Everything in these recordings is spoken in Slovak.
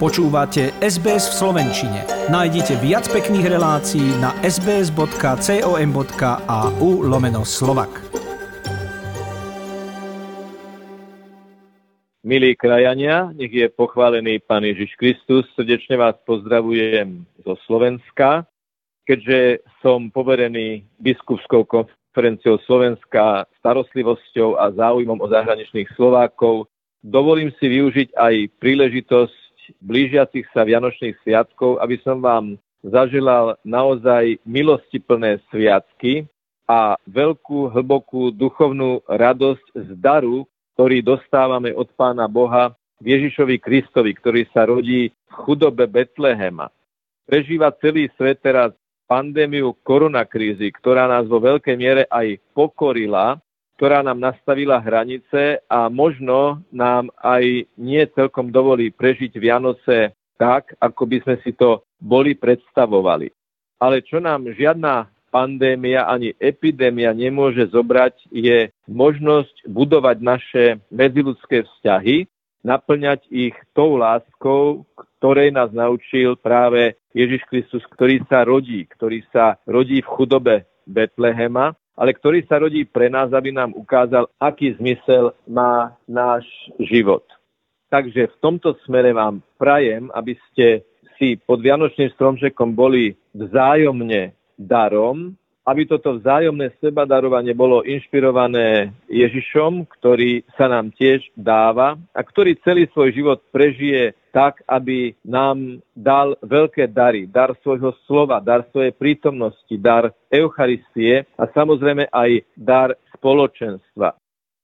Počúvate SBS v Slovenčine. Nájdite viac pekných relácií na sbs.com.au lomeno slovak. Milí krajania, nech je pochválený Pán Ježiš Kristus. Srdečne vás pozdravujem zo Slovenska. Keďže som poverený biskupskou konferenciou Slovenska starostlivosťou a záujmom o zahraničných Slovákov, dovolím si využiť aj príležitosť blížiacich sa Vianočných sviatkov, aby som vám zaželal naozaj milostiplné sviatky a veľkú, hlbokú duchovnú radosť z daru, ktorý dostávame od Pána Boha Ježišovi Kristovi, ktorý sa rodí v chudobe Betlehema. Prežíva celý svet teraz pandémiu koronakrízy, ktorá nás vo veľkej miere aj pokorila ktorá nám nastavila hranice a možno nám aj nie celkom dovolí prežiť Vianoce tak, ako by sme si to boli predstavovali. Ale čo nám žiadna pandémia ani epidémia nemôže zobrať, je možnosť budovať naše medziludské vzťahy, naplňať ich tou láskou, ktorej nás naučil práve Ježiš Kristus, ktorý sa rodí, ktorý sa rodí v chudobe Betlehema ale ktorý sa rodí pre nás, aby nám ukázal, aký zmysel má náš život. Takže v tomto smere vám prajem, aby ste si pod Vianočným stromčekom boli vzájomne darom, aby toto vzájomné sebadarovanie bolo inšpirované Ježišom, ktorý sa nám tiež dáva a ktorý celý svoj život prežije tak, aby nám dal veľké dary, dar svojho slova, dar svojej prítomnosti, dar Eucharistie a samozrejme aj dar spoločenstva.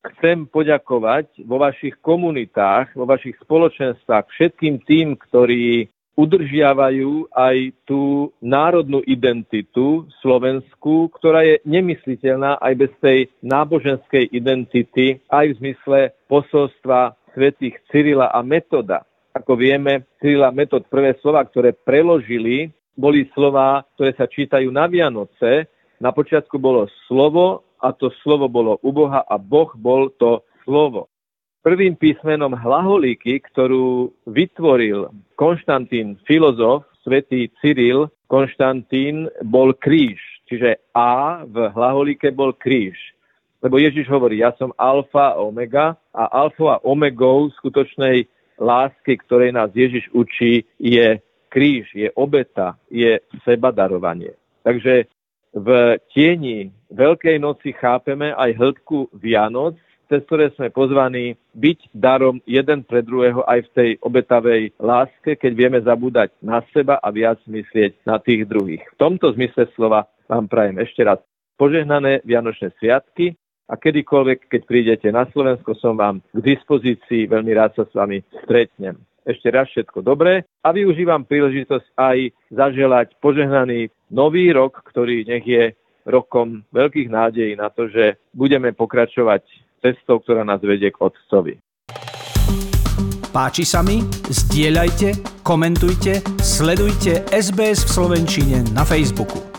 Chcem poďakovať vo vašich komunitách, vo vašich spoločenstvách všetkým tým, ktorí udržiavajú aj tú národnú identitu slovenskú, ktorá je nemysliteľná aj bez tej náboženskej identity, aj v zmysle posolstva svetých Cyrila a Metoda. Ako vieme, Cyrila Metod prvé slova, ktoré preložili, boli slova, ktoré sa čítajú na Vianoce. Na počiatku bolo slovo a to slovo bolo u Boha a Boh bol to slovo. Prvým písmenom hlaholíky, ktorú vytvoril Konštantín, filozof, svätý Cyril, Konštantín bol kríž. Čiže A v hlaholíke bol kríž. Lebo Ježiš hovorí, ja som alfa a omega a alfa a omegou skutočnej lásky, ktorej nás Ježiš učí, je kríž, je obeta, je sebadarovanie. Takže v tieni Veľkej noci chápeme aj hĺbku Vianoc, cez ktoré sme pozvaní byť darom jeden pre druhého aj v tej obetavej láske, keď vieme zabúdať na seba a viac myslieť na tých druhých. V tomto zmysle slova vám prajem ešte raz požehnané Vianočné sviatky a kedykoľvek, keď prídete na Slovensko, som vám k dispozícii, veľmi rád sa s vami stretnem. Ešte raz všetko dobré a využívam príležitosť aj zaželať požehnaný nový rok, ktorý nech je rokom veľkých nádejí na to, že budeme pokračovať cestou, ktorá nás vedie k Otcovi. Páči sa mi? Zdieľajte, komentujte, sledujte SBS v Slovenčine na Facebooku.